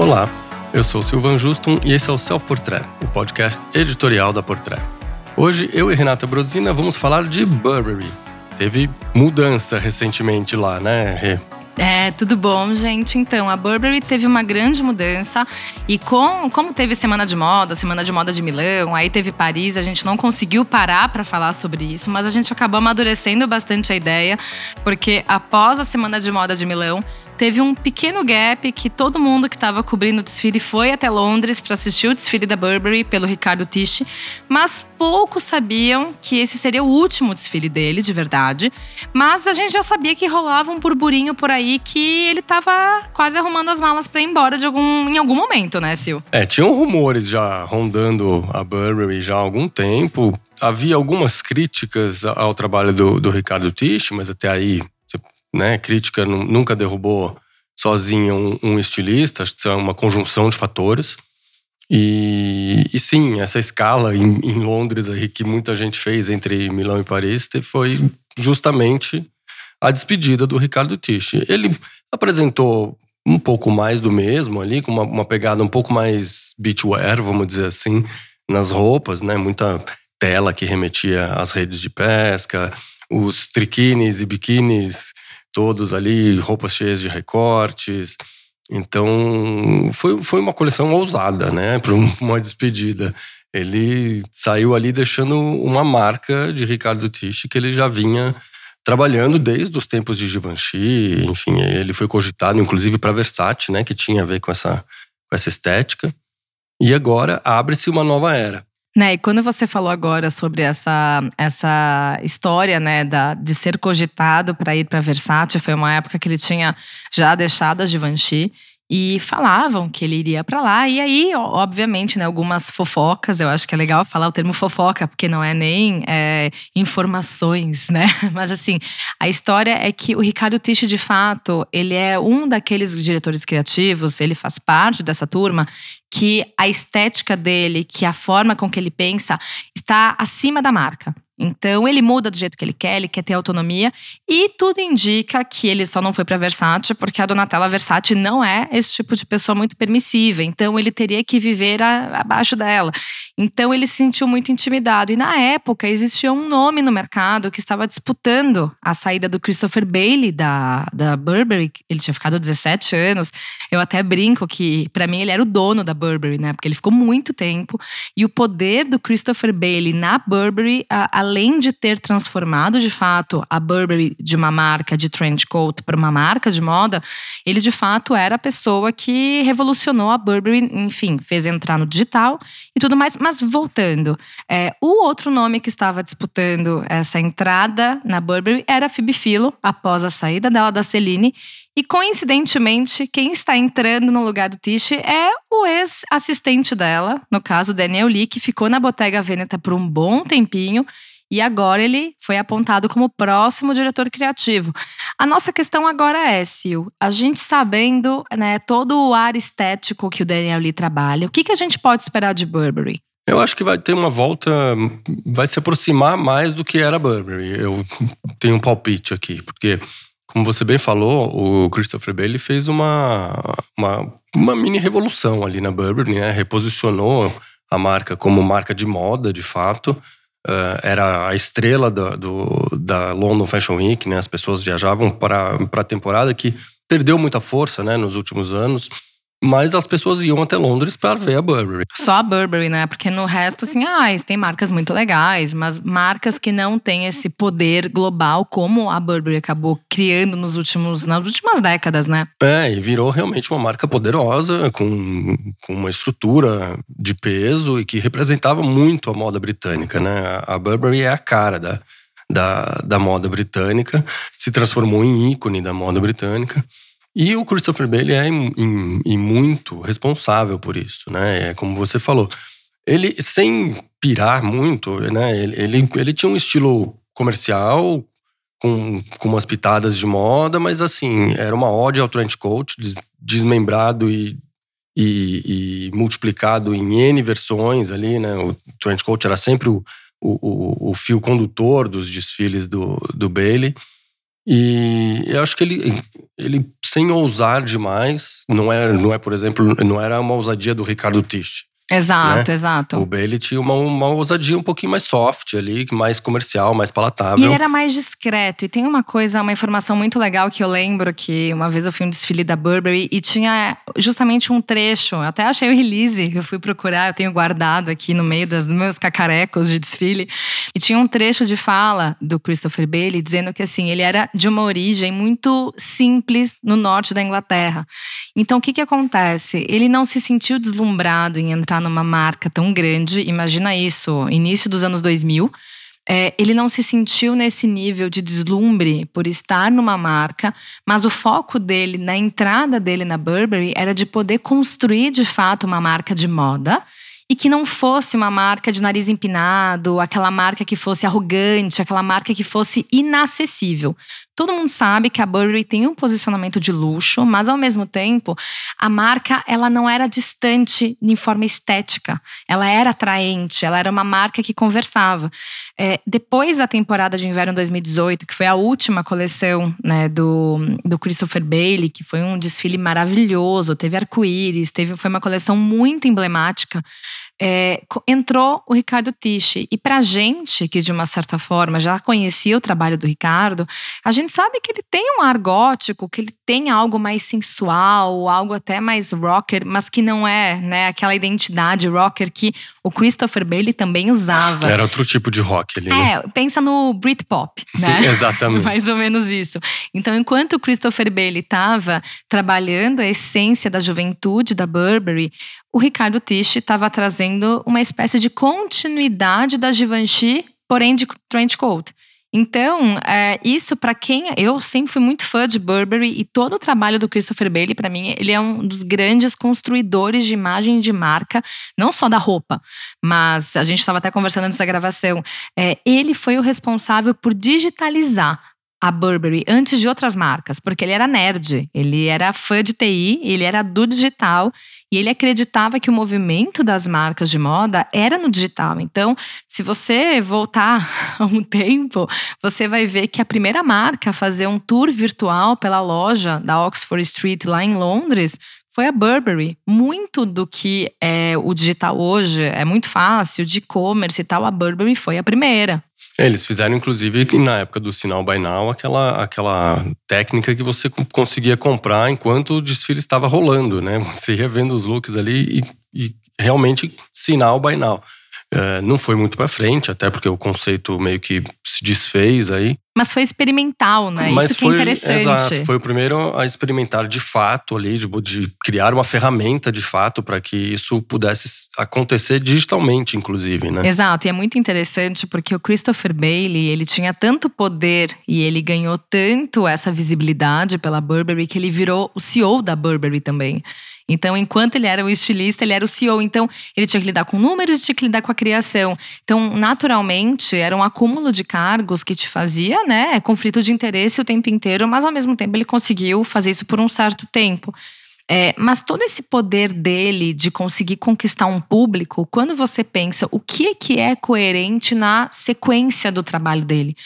Olá, eu sou Silvan Justum e esse é o Self Portrait, o podcast editorial da Portrait. Hoje eu e Renata Brosina vamos falar de Burberry. Teve mudança recentemente lá, né, Rê? É, tudo bom, gente? Então, a Burberry teve uma grande mudança e com, como teve Semana de Moda, Semana de Moda de Milão, aí teve Paris, a gente não conseguiu parar para falar sobre isso, mas a gente acabou amadurecendo bastante a ideia, porque após a Semana de Moda de Milão, teve um pequeno gap que todo mundo que estava cobrindo o desfile foi até Londres para assistir o desfile da Burberry pelo Ricardo Tisch, mas poucos sabiam que esse seria o último desfile dele, de verdade. Mas a gente já sabia que rolava um burburinho por aí que ele estava quase arrumando as malas para ir embora de algum, em algum momento, né, Sil? É, tinham rumores já rondando a Burberry já há algum tempo. Havia algumas críticas ao trabalho do, do Ricardo Tisch, mas até aí né? Crítica nunca derrubou sozinha um, um estilista, acho que isso é uma conjunção de fatores. E, e sim, essa escala em, em, Londres aí que muita gente fez entre Milão e Paris foi justamente a despedida do Ricardo Tisch. Ele apresentou um pouco mais do mesmo ali, com uma, uma pegada um pouco mais beachwear, vamos dizer assim, nas roupas, né? Muita tela que remetia às redes de pesca, os triquines e biquínis todos ali, roupas cheias de recortes. Então, foi, foi uma coleção ousada, né? Para uma despedida. Ele saiu ali deixando uma marca de Ricardo Tisch que ele já vinha trabalhando desde os tempos de Givenchy. Enfim, ele foi cogitado, inclusive, para Versace, né? Que tinha a ver com essa, com essa estética. E agora abre-se uma nova era. Né, e quando você falou agora sobre essa, essa história né, da, de ser cogitado para ir para Versace, foi uma época que ele tinha já deixado a Givenchy e falavam que ele iria para lá. E aí, obviamente, né, algumas fofocas, eu acho que é legal falar o termo fofoca, porque não é nem é, informações, né? Mas assim, a história é que o Ricardo Tisch, de fato, ele é um daqueles diretores criativos, ele faz parte dessa turma que a estética dele, que a forma com que ele pensa, está acima da marca. Então ele muda do jeito que ele quer, ele quer ter autonomia e tudo indica que ele só não foi para Versace porque a Donatella Versace não é esse tipo de pessoa muito permissiva. Então ele teria que viver a, abaixo dela. Então ele se sentiu muito intimidado e na época existia um nome no mercado que estava disputando a saída do Christopher Bailey da, da Burberry. Ele tinha ficado 17 anos. Eu até brinco que para mim ele era o dono da Burberry, né? Porque ele ficou muito tempo e o poder do Christopher Bailey na Burberry, a, além de ter transformado de fato a Burberry de uma marca de trench coat para uma marca de moda, ele de fato era a pessoa que revolucionou a Burberry, enfim, fez entrar no digital e tudo mais. Mas voltando, é, o outro nome que estava disputando essa entrada na Burberry era a Phoebe Philo, após a saída dela da Celine. E coincidentemente, quem está entrando no lugar do Tish é o ex-assistente dela, no caso Daniel Lee, que ficou na Bottega Veneta por um bom tempinho e agora ele foi apontado como próximo diretor criativo. A nossa questão agora é, Sil, a gente sabendo né, todo o ar estético que o Daniel Lee trabalha, o que, que a gente pode esperar de Burberry? Eu acho que vai ter uma volta, vai se aproximar mais do que era Burberry. Eu tenho um palpite aqui, porque, como você bem falou, o Christopher Bailey fez uma, uma, uma mini revolução ali na Burberry, né? Reposicionou a marca como marca de moda, de fato. Uh, era a estrela do, do, da London Fashion Week, né? As pessoas viajavam para a temporada que perdeu muita força, né, nos últimos anos. Mas as pessoas iam até Londres para ver a Burberry. Só a Burberry, né? Porque no resto, assim, ah, tem marcas muito legais, mas marcas que não têm esse poder global como a Burberry acabou criando nos últimos, nas últimas décadas, né? É, e virou realmente uma marca poderosa, com, com uma estrutura de peso e que representava muito a moda britânica, né? A Burberry é a cara da, da, da moda britânica, se transformou em ícone da moda britânica. E o Christopher Bailey é em, em, em muito responsável por isso, né? É como você falou. Ele, sem pirar muito, né? Ele, ele, ele tinha um estilo comercial com, com umas pitadas de moda, mas assim, era uma ode ao trench coat, des, desmembrado e, e, e, multiplicado em N versões ali, né? O trench coat era sempre o, o, o, o fio condutor dos desfiles do, do Bailey. E eu acho que ele, ele sem ousar demais, não é, não é, por exemplo, não era uma ousadia do Ricardo Tisch. Exato, né? exato. O Bailey tinha uma, uma ousadia um pouquinho mais soft ali, mais comercial, mais palatável. E ele era mais discreto. E tem uma coisa, uma informação muito legal que eu lembro que uma vez eu fui um desfile da Burberry e tinha justamente um trecho. Eu até achei o release, eu fui procurar, eu tenho guardado aqui no meio dos meus cacarecos de desfile. E tinha um trecho de fala do Christopher Bailey dizendo que assim, ele era de uma origem muito simples no norte da Inglaterra. Então o que que acontece? Ele não se sentiu deslumbrado em entrar numa marca tão grande, imagina isso, início dos anos 2000. É, ele não se sentiu nesse nível de deslumbre por estar numa marca, mas o foco dele na entrada dele na Burberry era de poder construir de fato uma marca de moda e que não fosse uma marca de nariz empinado, aquela marca que fosse arrogante, aquela marca que fosse inacessível. Todo mundo sabe que a Burberry tem um posicionamento de luxo, mas ao mesmo tempo, a marca ela não era distante em forma estética. Ela era atraente, ela era uma marca que conversava. É, depois da temporada de inverno 2018, que foi a última coleção né, do, do Christopher Bailey, que foi um desfile maravilhoso, teve arco-íris, teve, foi uma coleção muito emblemática é, entrou o Ricardo Tiche. E pra gente, que de uma certa forma já conhecia o trabalho do Ricardo, a gente sabe que ele tem um ar gótico, que ele tem algo mais sensual, algo até mais rocker, mas que não é né, aquela identidade rocker que o Christopher Bailey também usava. Era outro tipo de rock ali. Né? É, pensa no Britpop, né? Exatamente. mais ou menos isso. Então, enquanto o Christopher Bailey estava trabalhando a essência da juventude da Burberry, o Ricardo Tisch estava trazendo uma espécie de continuidade da Givenchy, porém de trench coat. Então, é, isso para quem eu sempre fui muito fã de Burberry e todo o trabalho do Christopher Bailey para mim, ele é um dos grandes construidores de imagem de marca, não só da roupa, mas a gente estava até conversando antes da gravação. É, ele foi o responsável por digitalizar a Burberry antes de outras marcas, porque ele era nerd, ele era fã de TI, ele era do digital e ele acreditava que o movimento das marcas de moda era no digital. Então, se você voltar um tempo, você vai ver que a primeira marca a fazer um tour virtual pela loja da Oxford Street lá em Londres foi a Burberry. Muito do que é o digital hoje é muito fácil, de e-commerce e tal, a Burberry foi a primeira. Eles fizeram, inclusive, na época do sinal by now, aquela, aquela técnica que você conseguia comprar enquanto o desfile estava rolando, né? Você ia vendo os looks ali e, e realmente sinal by now. É, não foi muito para frente, até porque o conceito meio que se desfez aí. Mas foi experimental, né? Mas Isso foi, que é interessante. Exato, foi o primeiro a experimentar de fato ali, de, de criar uma ferramenta de fato para que isso pudesse acontecer digitalmente, inclusive, né? Exato, e é muito interessante porque o Christopher Bailey, ele tinha tanto poder e ele ganhou tanto essa visibilidade pela Burberry que ele virou o CEO da Burberry também. Então, enquanto ele era o estilista, ele era o CEO. Então, ele tinha que lidar com números, tinha que lidar com a criação. Então, naturalmente, era um acúmulo de cargos que te fazia, né, conflito de interesse o tempo inteiro, mas ao mesmo tempo ele conseguiu fazer isso por um certo tempo. É, mas todo esse poder dele de conseguir conquistar um público, quando você pensa o que é que é coerente na sequência do trabalho dele.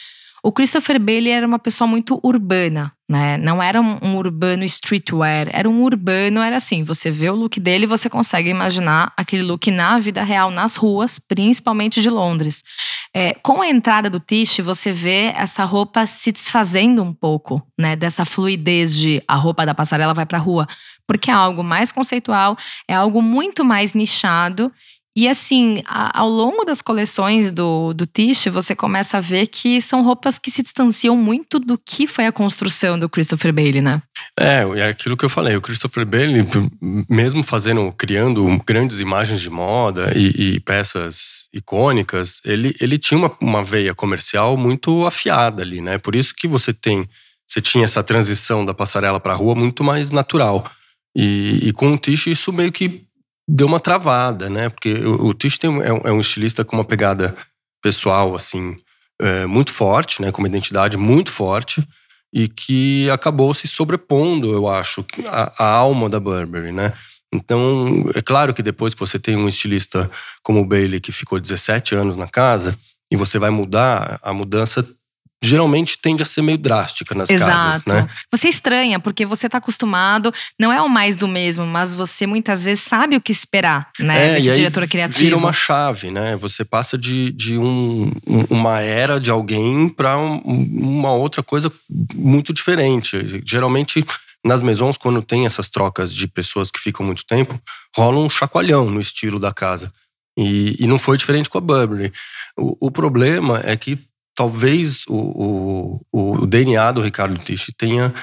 O Christopher Bailey era uma pessoa muito urbana, né? Não era um, um, urbano streetwear, era um urbano, era assim, você vê o look dele, você consegue imaginar aquele look na vida real, nas ruas, principalmente de Londres. É, com a entrada do Tish, você vê essa roupa se desfazendo um pouco, né? Dessa fluidez de a roupa da passarela vai pra rua. Porque é algo mais conceitual, é algo muito mais nichado e assim, a, ao longo das coleções do, do Tish, você começa a ver que são roupas que se distanciam muito do que foi a construção do Christopher Bailey, né? É, é aquilo que eu falei. O Christopher Bailey, mesmo fazendo, criando grandes imagens de moda e, e peças icônicas, ele, ele tinha uma, uma veia comercial muito afiada ali, né? Por isso que você tem, você tinha essa transição da passarela para a rua muito mais natural. E, e com o Tish isso meio que deu uma travada, né? Porque o, o Tish tem, é, é, um estilista com uma pegada pessoal, assim, é, muito forte, né? Com uma identidade muito forte e que acabou se sobrepondo, eu acho, a, a alma da Burberry, né? Então, é claro que depois que você tem um estilista como o Bailey, que ficou 17 anos na casa, e você vai mudar, a mudança geralmente tende a ser meio drástica nas Exato. casas, né? Você estranha, porque você tá acostumado, não é o mais do mesmo, mas você muitas vezes sabe o que esperar, né? É, Desse e aí diretor criativo. vira uma chave, né? Você passa de, de um, um- uma era de alguém para uma outra coisa muito diferente. Geralmente, nas maisons, quando tem essas trocas de pessoas que ficam muito tempo, rola um chacoalhão no estilo da casa. E, e não foi diferente com a Burberry. O, o problema é que talvez o, o, o DNA do Ricardo Tisch tenha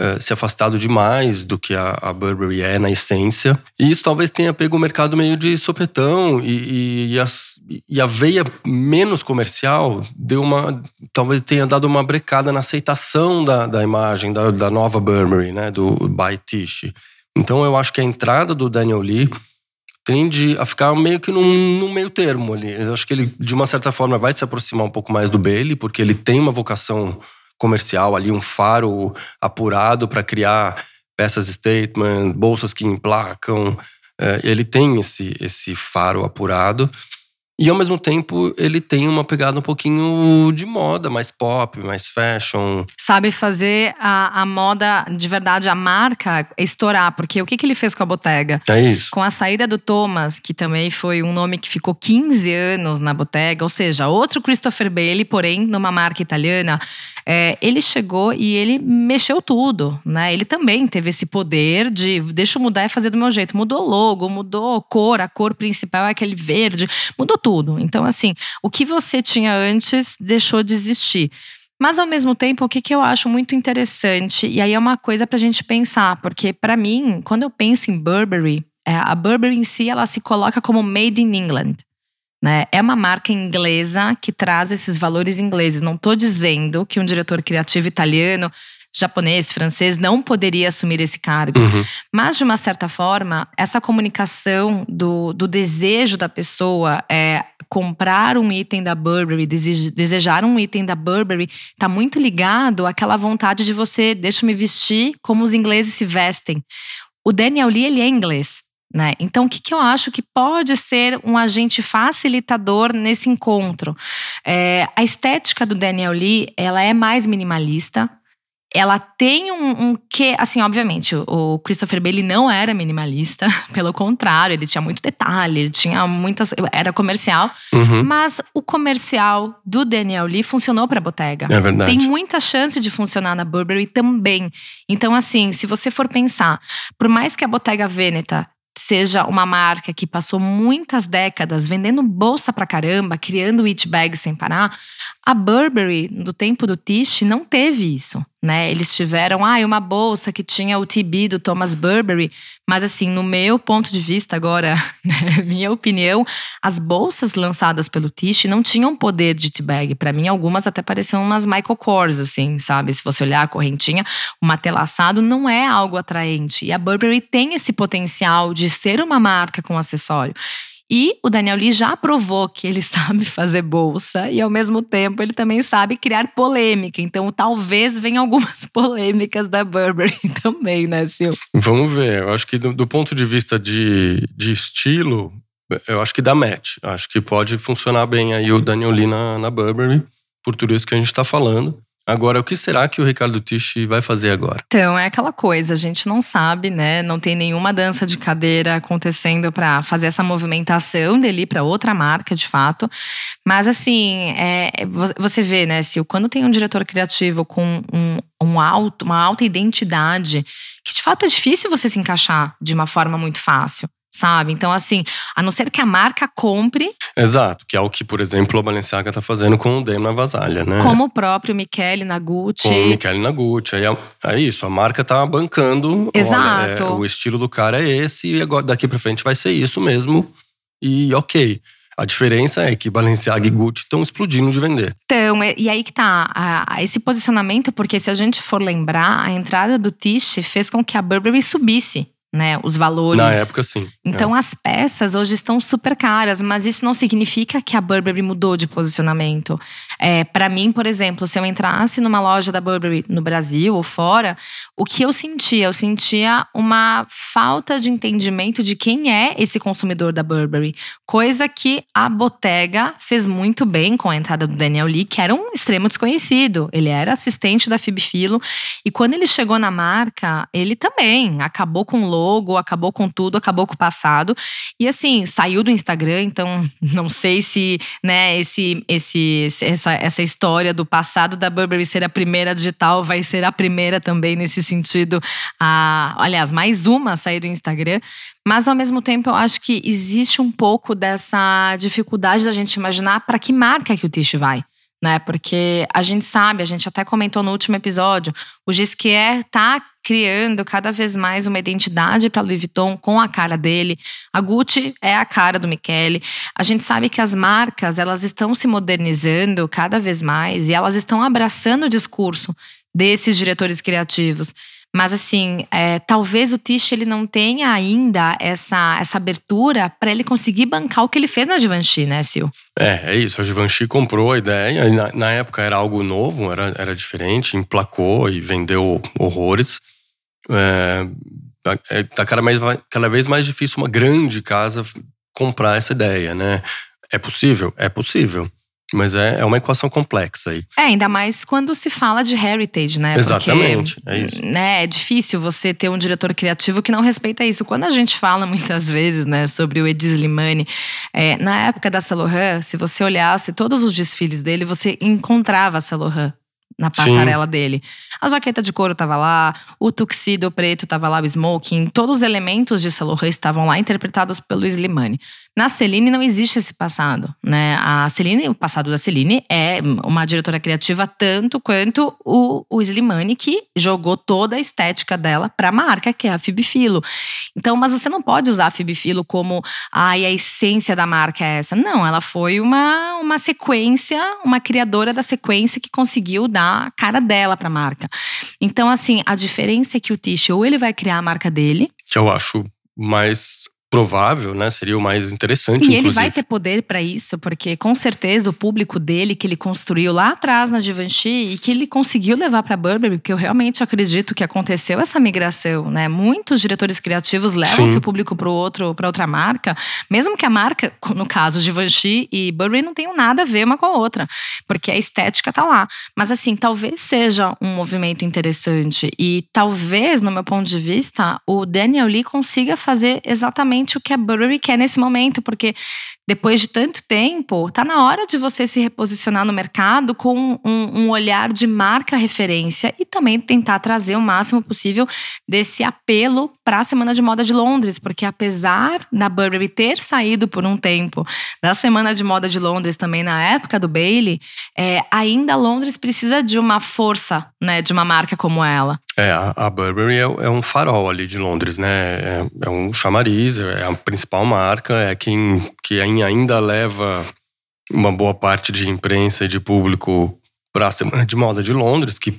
eh, se afastado demais do que a, a Burberry é na essência. E isso talvez tenha pego o mercado meio de sopetão e, e, e as- e a veia menos comercial deu uma. talvez tenha dado uma brecada na aceitação da, da imagem da, da nova Burberry, né? Do By Tish. Então eu acho que a entrada do Daniel Lee tende a ficar meio que num, num meio termo ali. Eu acho que ele, de uma certa forma, vai se aproximar um pouco mais do Bailey, porque ele tem uma vocação comercial ali, um faro apurado para criar peças statement, bolsas que emplacam. É, ele tem esse, esse faro apurado. E ao mesmo tempo, ele tem uma pegada um pouquinho de moda, mais pop, mais fashion. Sabe fazer a, a moda, de verdade, a marca estourar. Porque o que, que ele fez com a Bottega? É isso. Com a saída do Thomas, que também foi um nome que ficou 15 anos na Bottega, ou seja, outro Christopher Bailey, porém numa marca italiana, é, ele chegou e ele mexeu tudo, né? Ele também teve esse poder de deixa eu mudar e fazer do meu jeito. Mudou logo, mudou cor, a cor principal é aquele verde, mudou tudo. Então, assim, o que você tinha antes deixou de existir. Mas ao mesmo tempo, o que, que eu acho muito interessante, e aí é uma coisa pra gente pensar, porque pra mim, quando eu penso em Burberry, é, a Burberry em si ela se coloca como made in England. Né? É uma marca inglesa que traz esses valores ingleses. Não estou dizendo que um diretor criativo italiano, japonês, francês não poderia assumir esse cargo. Uhum. Mas, de uma certa forma, essa comunicação do, do desejo da pessoa é comprar um item da Burberry, dese- desejar um item da Burberry, está muito ligado àquela vontade de você, deixa eu me vestir como os ingleses se vestem. O Daniel Lee, ele é inglês. Né? Então, o que, que eu acho que pode ser um agente facilitador nesse encontro? É, a estética do Daniel Lee, ela é mais minimalista, ela tem um, um que, assim, obviamente, o- Christopher Bailey não era minimalista, pelo contrário, ele tinha muito detalhe, ele tinha muitas, era comercial, Uhum. mas o comercial do Daniel Lee funcionou para Bottega. É verdade. Tem muita chance de funcionar na Burberry também. Então, assim, se você for pensar, por mais que a Bottega Veneta seja uma marca que passou muitas décadas vendendo bolsa pra caramba, criando it bag sem parar, a Burberry, no tempo do Tish, não teve isso, né? Eles tiveram, ah, uma bolsa que tinha o TB do Thomas Burberry, mas assim, no meu ponto de vista agora, né, minha opinião, as bolsas lançadas pelo Tish não tinham poder de it bag. Para mim, algumas até pareciam umas Michael Kors, assim, sabe? Se você olhar a correntinha, o matelaçado não é algo atraente. E a Burberry tem esse potencial de ser uma marca com acessório. E o Daniel Lee já provou que ele sabe fazer bolsa e, ao mesmo tempo, ele também sabe criar polêmica. Então, talvez venham algumas polêmicas da Burberry também, né, Sil? Vamos ver. Eu acho que do, do ponto de vista de, de estilo, eu acho que dá match. Acho que pode funcionar bem aí o Daniel Lee na, na Burberry, por tudo isso que a gente está falando. Agora, o que será que o Ricardo Tisch vai fazer agora? Então, é aquela coisa, a gente não sabe, né? Não tem nenhuma dança de cadeira acontecendo para fazer essa movimentação dele para outra marca, de fato. Mas, assim, é, vo- você vê, né, Sil, quando tem um diretor criativo com um, um alto, uma alta identidade, que de fato é difícil você se encaixar de uma forma muito fácil. Sabe? Então, assim, a não ser que a marca compre, Exato, que é o que, por exemplo, a Balenciaga está fazendo com o Demo na Vasalha, né? como o próprio Michele Nagucci. Com o Michele Nagucci. Aí é, é isso, a marca tá bancando. Exato. Olha, é, o estilo do cara é esse e agora daqui pra frente vai ser isso mesmo. E ok. A diferença é que Balenciaga e Gucci estão explodindo de vender. Então, e aí que tá a- esse posicionamento, porque se a gente for lembrar, a entrada do Tish fez com que a Burberry subisse. Né, os valores. Na época, sim. Então é. as peças hoje estão super caras, mas isso não significa que a Burberry mudou de posicionamento. É, para mim, por exemplo, se eu entrasse numa loja da Burberry no Brasil ou fora, o que eu sentia? Eu sentia uma falta de entendimento de quem é esse consumidor da Burberry. Coisa que a Bottega fez muito bem com a entrada do Daniel Lee, que era um extremo desconhecido. Ele era assistente da Phoebe Philo. E quando ele chegou na marca, ele também acabou com o logo, acabou com tudo, acabou com o passado. E assim, saiu do Instagram, então não sei se, né, esse, esse, essa, essa história do passado da Burberry ser a primeira digital vai ser a primeira também nesse sentido. A, aliás, mais uma a sair do Instagram. Mas ao mesmo tempo, eu acho que existe um pouco dessa dificuldade da gente imaginar para que marca que o Tish vai né? Porque a gente sabe, a gente até comentou no último episódio, o Gisquier tá criando cada vez mais uma identidade para Louis Vuitton com a cara dele. A Gucci é a cara do Michele. A gente sabe que as marcas, elas estão se modernizando cada vez mais e elas estão abraçando o discurso desses diretores criativos. Mas assim, é, talvez o Tish ele não tenha ainda essa, essa abertura para ele conseguir bancar o que ele fez na Givenchy, né, Sil? É, é isso. A Givenchy comprou a ideia. Na, na, época era algo novo, era, era diferente, emplacou e vendeu horrores. É, é, tá cada, mais, cada vez mais difícil uma grande casa comprar essa ideia, né? É possível? É possível. Mas é, é uma equação complexa aí. É, ainda mais quando se fala de heritage, né? Exatamente, Porque, é isso. Né, é difícil você ter um diretor criativo que não respeita isso. Quando a gente fala muitas vezes, né, sobre o Edi Slimani, é, na época da Saint se você olhasse todos os desfiles dele, você encontrava a Saint na passarela Sim. dele. A jaqueta de couro estava lá, o tuxedo preto estava lá, o smoking, todos os elementos de Saint estavam lá interpretados pelo Slimani. Na Celine não existe esse passado, né? A Celine, o passado da Celine é uma diretora criativa tanto quanto o, o Slimani que jogou toda a estética dela para a marca, que é a Philo. Então, mas você não pode usar a Philo como ai, a essência da marca é essa. Não, ela foi uma, uma sequência, uma criadora da sequência que conseguiu dar a cara dela para a marca. Então, assim, a diferença é que o Tish ou ele vai criar a marca dele, que eu acho mais provável, né? Seria o mais interessante. E inclusive. ele vai ter poder para isso, porque com certeza o público dele que ele construiu lá atrás na Givenchy e que ele conseguiu levar para Burberry, porque eu realmente acredito que aconteceu essa migração, né? Muitos diretores criativos levam Sim. seu público para outro, para outra marca, mesmo que a marca, no caso Givenchy e Burberry não tenham nada a ver uma com a outra, porque a estética tá lá. Mas assim, talvez seja um movimento interessante e talvez, no meu ponto de vista, o Daniel Lee consiga fazer exatamente exatamente o que a Burberry quer nesse momento, porque depois de tanto tempo, tá na hora de você se reposicionar no mercado com um, um, olhar de marca referência e também tentar trazer o máximo possível desse apelo para a Semana de Moda de Londres, porque apesar da Burberry ter saído por um tempo da Semana de Moda de Londres também na época do Bailey, é, ainda Londres precisa de uma força, né, de uma marca como ela. É, a, Burberry é, é, um farol ali de Londres, né? É, é, um chamariz, é a principal marca, é quem que ainda leva uma boa parte de imprensa e de público para a Semana de Moda de Londres, que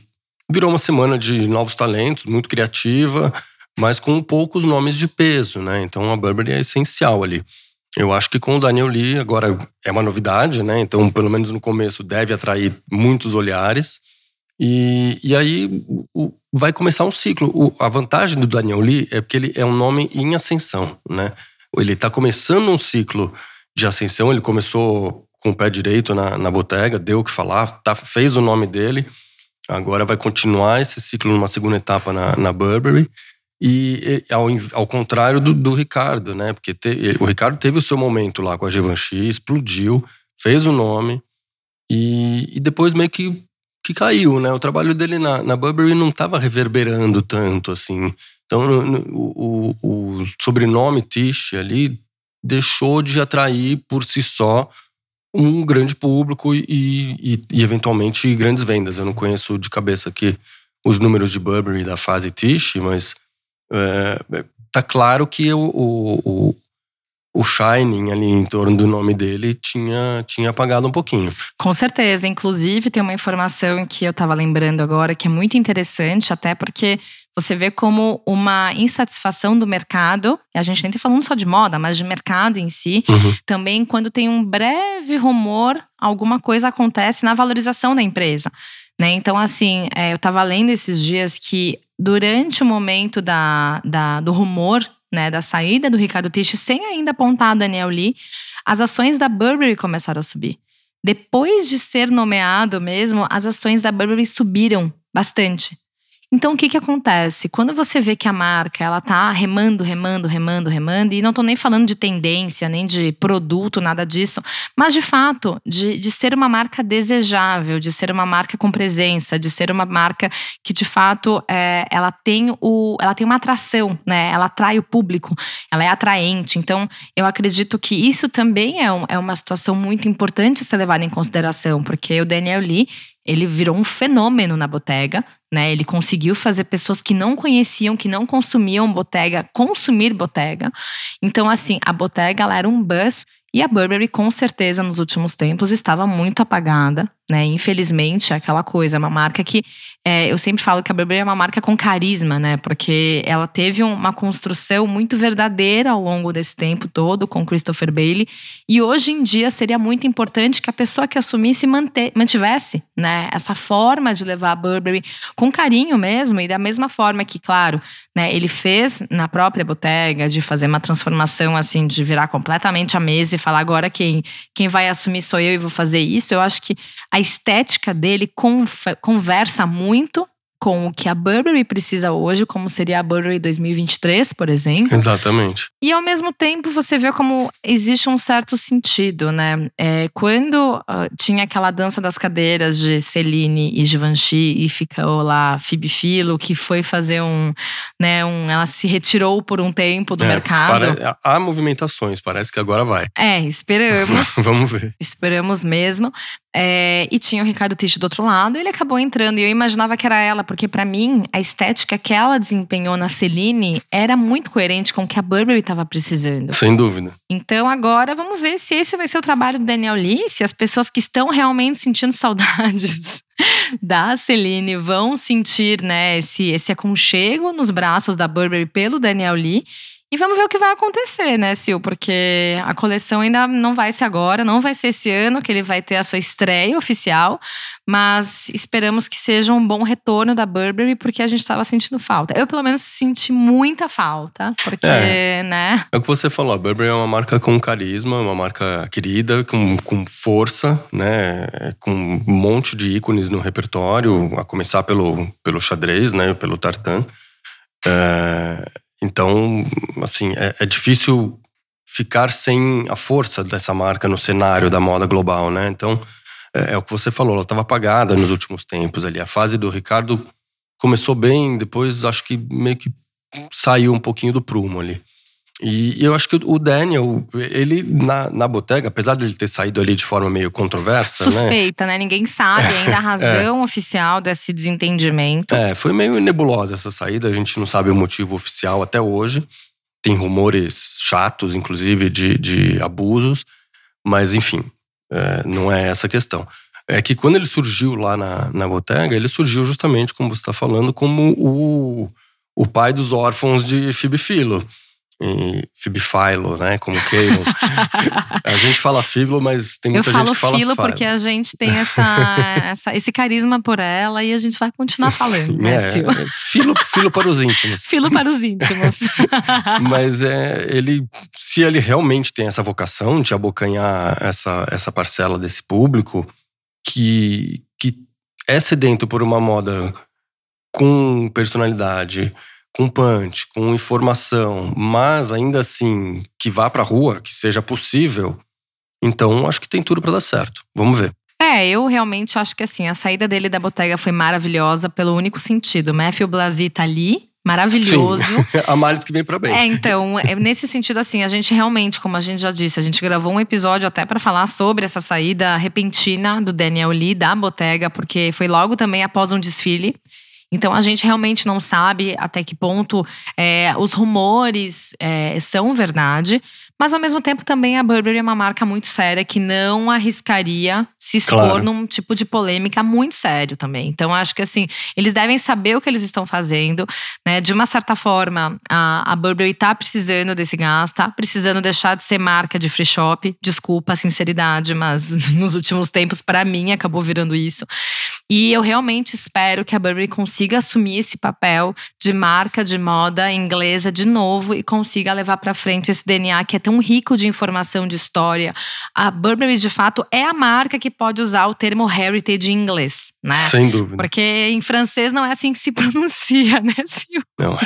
virou uma semana de novos talentos, muito criativa, mas com poucos nomes de peso, né? Então a Burberry é essencial ali. Eu acho que com o Daniel Lee agora é uma novidade, né? Então, pelo menos no começo, deve atrair muitos olhares. E, e aí o, vai começar um ciclo. O, a vantagem do Daniel Lee é porque ele é um nome em ascensão, né? Ele está começando um ciclo de ascensão. Ele começou com o pé direito na, na botega, deu o que falar, tá, fez o nome dele. Agora vai continuar esse ciclo numa segunda etapa na, na Burberry. E, ao, ao contrário do, do Ricardo, né? Porque te, o Ricardo teve o seu momento lá com a Givenchy, explodiu, fez o nome. E, e depois meio que que caiu, né? O trabalho dele na, na Burberry não estava reverberando tanto assim. Então, no, no, o, o, sobrenome Tish ali deixou de atrair por si só um grande público e, e, e, eventualmente grandes vendas. Eu não conheço de cabeça aqui os números de Burberry da fase Tish, mas é, tá claro que o, o, o shining ali em torno do nome dele tinha, tinha apagado um pouquinho. Com certeza. Inclusive, tem uma informação que eu estava lembrando agora que é muito interessante, até porque você vê como uma insatisfação do mercado, e a gente nem está falando só de moda, mas de mercado em si, Uhum. também quando tem um breve rumor, alguma coisa acontece na valorização da empresa. Né? Então, assim, é, eu estava lendo esses dias que durante o momento da, da- do rumor, né, da saída do Ricardo Tisch, sem ainda apontar Daniel Lee, as ações da Burberry começaram a subir. Depois de ser nomeado mesmo, as ações da Burberry subiram bastante. Então, o que que acontece? Quando você vê que a marca, ela tá remando, remando, remando, remando, e não tô nem falando de tendência, nem de produto, nada disso, mas de fato, de, de ser uma marca desejável, de ser uma marca com presença, de ser uma marca que de fato é, ela, tem o, ela tem uma atração, né? Ela atrai o público, ela é atraente. Então, eu acredito que isso também é, um- é uma situação muito importante a ser levada em consideração, porque o Daniel Lee, ele virou um fenômeno na botega, né? Ele conseguiu fazer pessoas que não conheciam, que não consumiam botega, consumir botega. Então, assim, a botega ela era um buzz e a Burberry, com certeza, nos últimos tempos, estava muito apagada, né? Infelizmente, é aquela coisa, é uma marca que é, eu sempre falo que a Burberry é uma marca com carisma, né? Porque ela teve uma construção muito verdadeira ao longo desse tempo todo com Christopher Bailey. E hoje em dia seria muito importante que a pessoa que assumisse mante- mantivesse, né? Essa forma de levar a Burberry com carinho mesmo e da mesma forma que, claro, né? Ele fez na própria botega de fazer uma transformação assim, de virar completamente a mesa e falar agora quem quem vai assumir sou eu e vou fazer isso. Eu acho que a estética dele conversa muito com o que a Burberry precisa hoje, como seria a Burberry 2023, por exemplo. Exatamente. E ao mesmo tempo você vê como existe um certo sentido, né? É, quando ah, tinha aquela dança das cadeiras de Celine e Givenchy e ficou lá Phoebe Philo, que foi fazer um, né, um, ela se retirou por um tempo do É, mercado. para- há movimentações, parece que agora vai. É, esperamos. Vamos ver. Esperamos mesmo. É, e tinha o Ricardo Tisch do outro lado, e ele acabou entrando. E eu imaginava que era ela, porque pra mim, a estética que ela desempenhou na Celine era muito coerente com o que a Burberry estava precisando. Sem dúvida. Então agora vamos ver se esse vai ser o trabalho do Daniel Lee, se as pessoas que estão realmente sentindo saudades da Celine vão sentir né, esse, esse aconchego nos braços da Burberry pelo Daniel Lee. E vamos ver o que vai acontecer, né, Sil? Porque a coleção ainda não vai ser agora, não vai ser esse ano que ele vai ter a sua estreia oficial. Mas esperamos que seja um bom retorno da Burberry, porque a gente estava sentindo falta. Eu, pelo menos, senti muita falta, porque, É. né? É o que você falou, a Burberry é uma marca com carisma, uma marca querida, com, com força, né? Com um monte de ícones no repertório, a começar pelo, pelo xadrez, né? Pelo tartan. É, então, assim, é, é difícil ficar sem a força dessa marca no cenário da moda global, né? Então, é, é o que você falou, ela estava apagada nos últimos tempos ali. A fase do Ricardo começou bem, depois acho que meio que saiu um pouquinho do prumo ali. E eu acho que o Daniel, ele na, na botega, apesar de ele ter saído ali de forma meio controversa, né? suspeita, né? Ninguém sabe ainda a razão oficial desse desentendimento. É, foi meio nebulosa essa saída, a gente não sabe o motivo oficial até hoje. Tem rumores chatos, inclusive, de, de abusos, mas enfim, é, não é essa a questão. É que quando ele surgiu lá na, na botega, ele surgiu justamente, como você está falando, como o, o pai dos órfãos de Phoebe Philo. E Phoebe Philo, né? Como queiram. a gente fala Philo, mas tem Eu muita gente falo que fala filo Philo. porque a gente tem essa, essa- esse carisma por ela e a gente vai continuar falando, né, É, é, filo, filo para os íntimos. Filo para os íntimos. Mas é, ele, se ele realmente tem essa vocação de abocanhar essa, essa parcela desse público que, que é sedento por uma moda com personalidade, com punch, com informação, mas ainda assim que vá pra rua, que seja possível, então acho que tem tudo pra dar certo. Vamos ver. É, eu realmente acho que assim, a saída dele da botega foi maravilhosa pelo único sentido. Matthew Blasi tá ali, maravilhoso. A males que vem pra bem. É, então, é nesse sentido, assim, a gente realmente, como a gente já disse, a gente gravou um episódio até pra falar sobre essa saída repentina do Daniel Lee da Bottega, porque foi logo também após um desfile. Então a gente realmente não sabe até que ponto é, os rumores é, são verdade. Mas ao mesmo tempo também a Burberry é uma marca muito séria que não arriscaria se expor claro. num tipo de polêmica muito sério também. Então acho que assim, eles devem saber o que eles estão fazendo, né? De uma certa forma, a, a Burberry tá precisando desse gás, tá precisando deixar de ser marca de free shop. Desculpa a sinceridade, mas nos últimos tempos para mim acabou virando isso. E eu realmente espero que a Burberry consiga assumir esse papel de marca de moda inglesa de novo e consiga levar para frente esse DNA que é tão rico de informação de história. A Burberry, de fato, é a marca que pode usar o termo heritage em inglês, né? Sem dúvida. Porque em francês não é assim que se pronuncia, né, Sil? Não,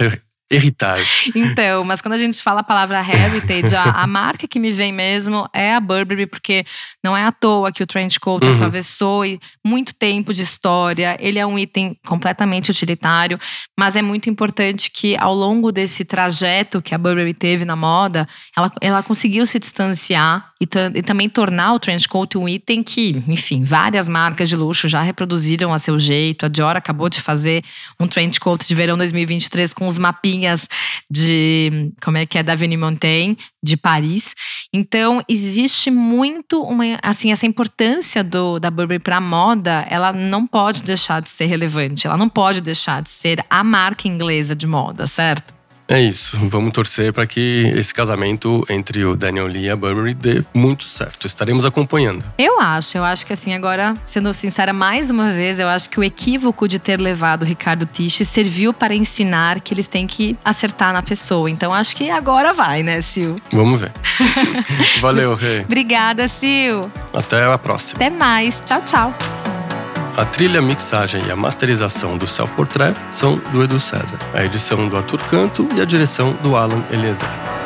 Heritage. Então, mas quando a gente fala a palavra heritage, a, a, marca que me vem mesmo é a Burberry, porque não é à toa que o trench coat uhum. atravessou muito tempo de história. Ele é um item completamente utilitário, mas é muito importante que ao longo desse trajeto que a Burberry teve na moda, ela, ela conseguiu se distanciar e, e também tornar o trench coat um item que, enfim, várias marcas de luxo já reproduziram a seu jeito. A Dior acabou de fazer um trench coat de verão 2023 com os mapinhas de. Como é que é? Da Avenue Montaigne, de Paris. Então, existe muito uma, assim, essa importância do, da Burberry para a moda, ela não pode deixar de ser relevante, ela não pode deixar de ser a marca inglesa de moda, certo? É isso. Vamos torcer para que esse casamento entre o Daniel Lee e a Burberry dê muito certo. Estaremos acompanhando. Eu acho. Eu acho que assim, agora, sendo sincera mais uma vez, eu acho que o equívoco de ter levado o Ricardo Tiche serviu para ensinar que eles têm que acertar na pessoa. Então acho que agora vai, né, Sil? Vamos ver. Valeu, Rei. Obrigada, Sil. Até a próxima. Até mais. Tchau, tchau. A trilha, mixagem e a masterização do Self Portrait são do Edu César, a edição do Arthur Canto e a direção do Alan Eliezer.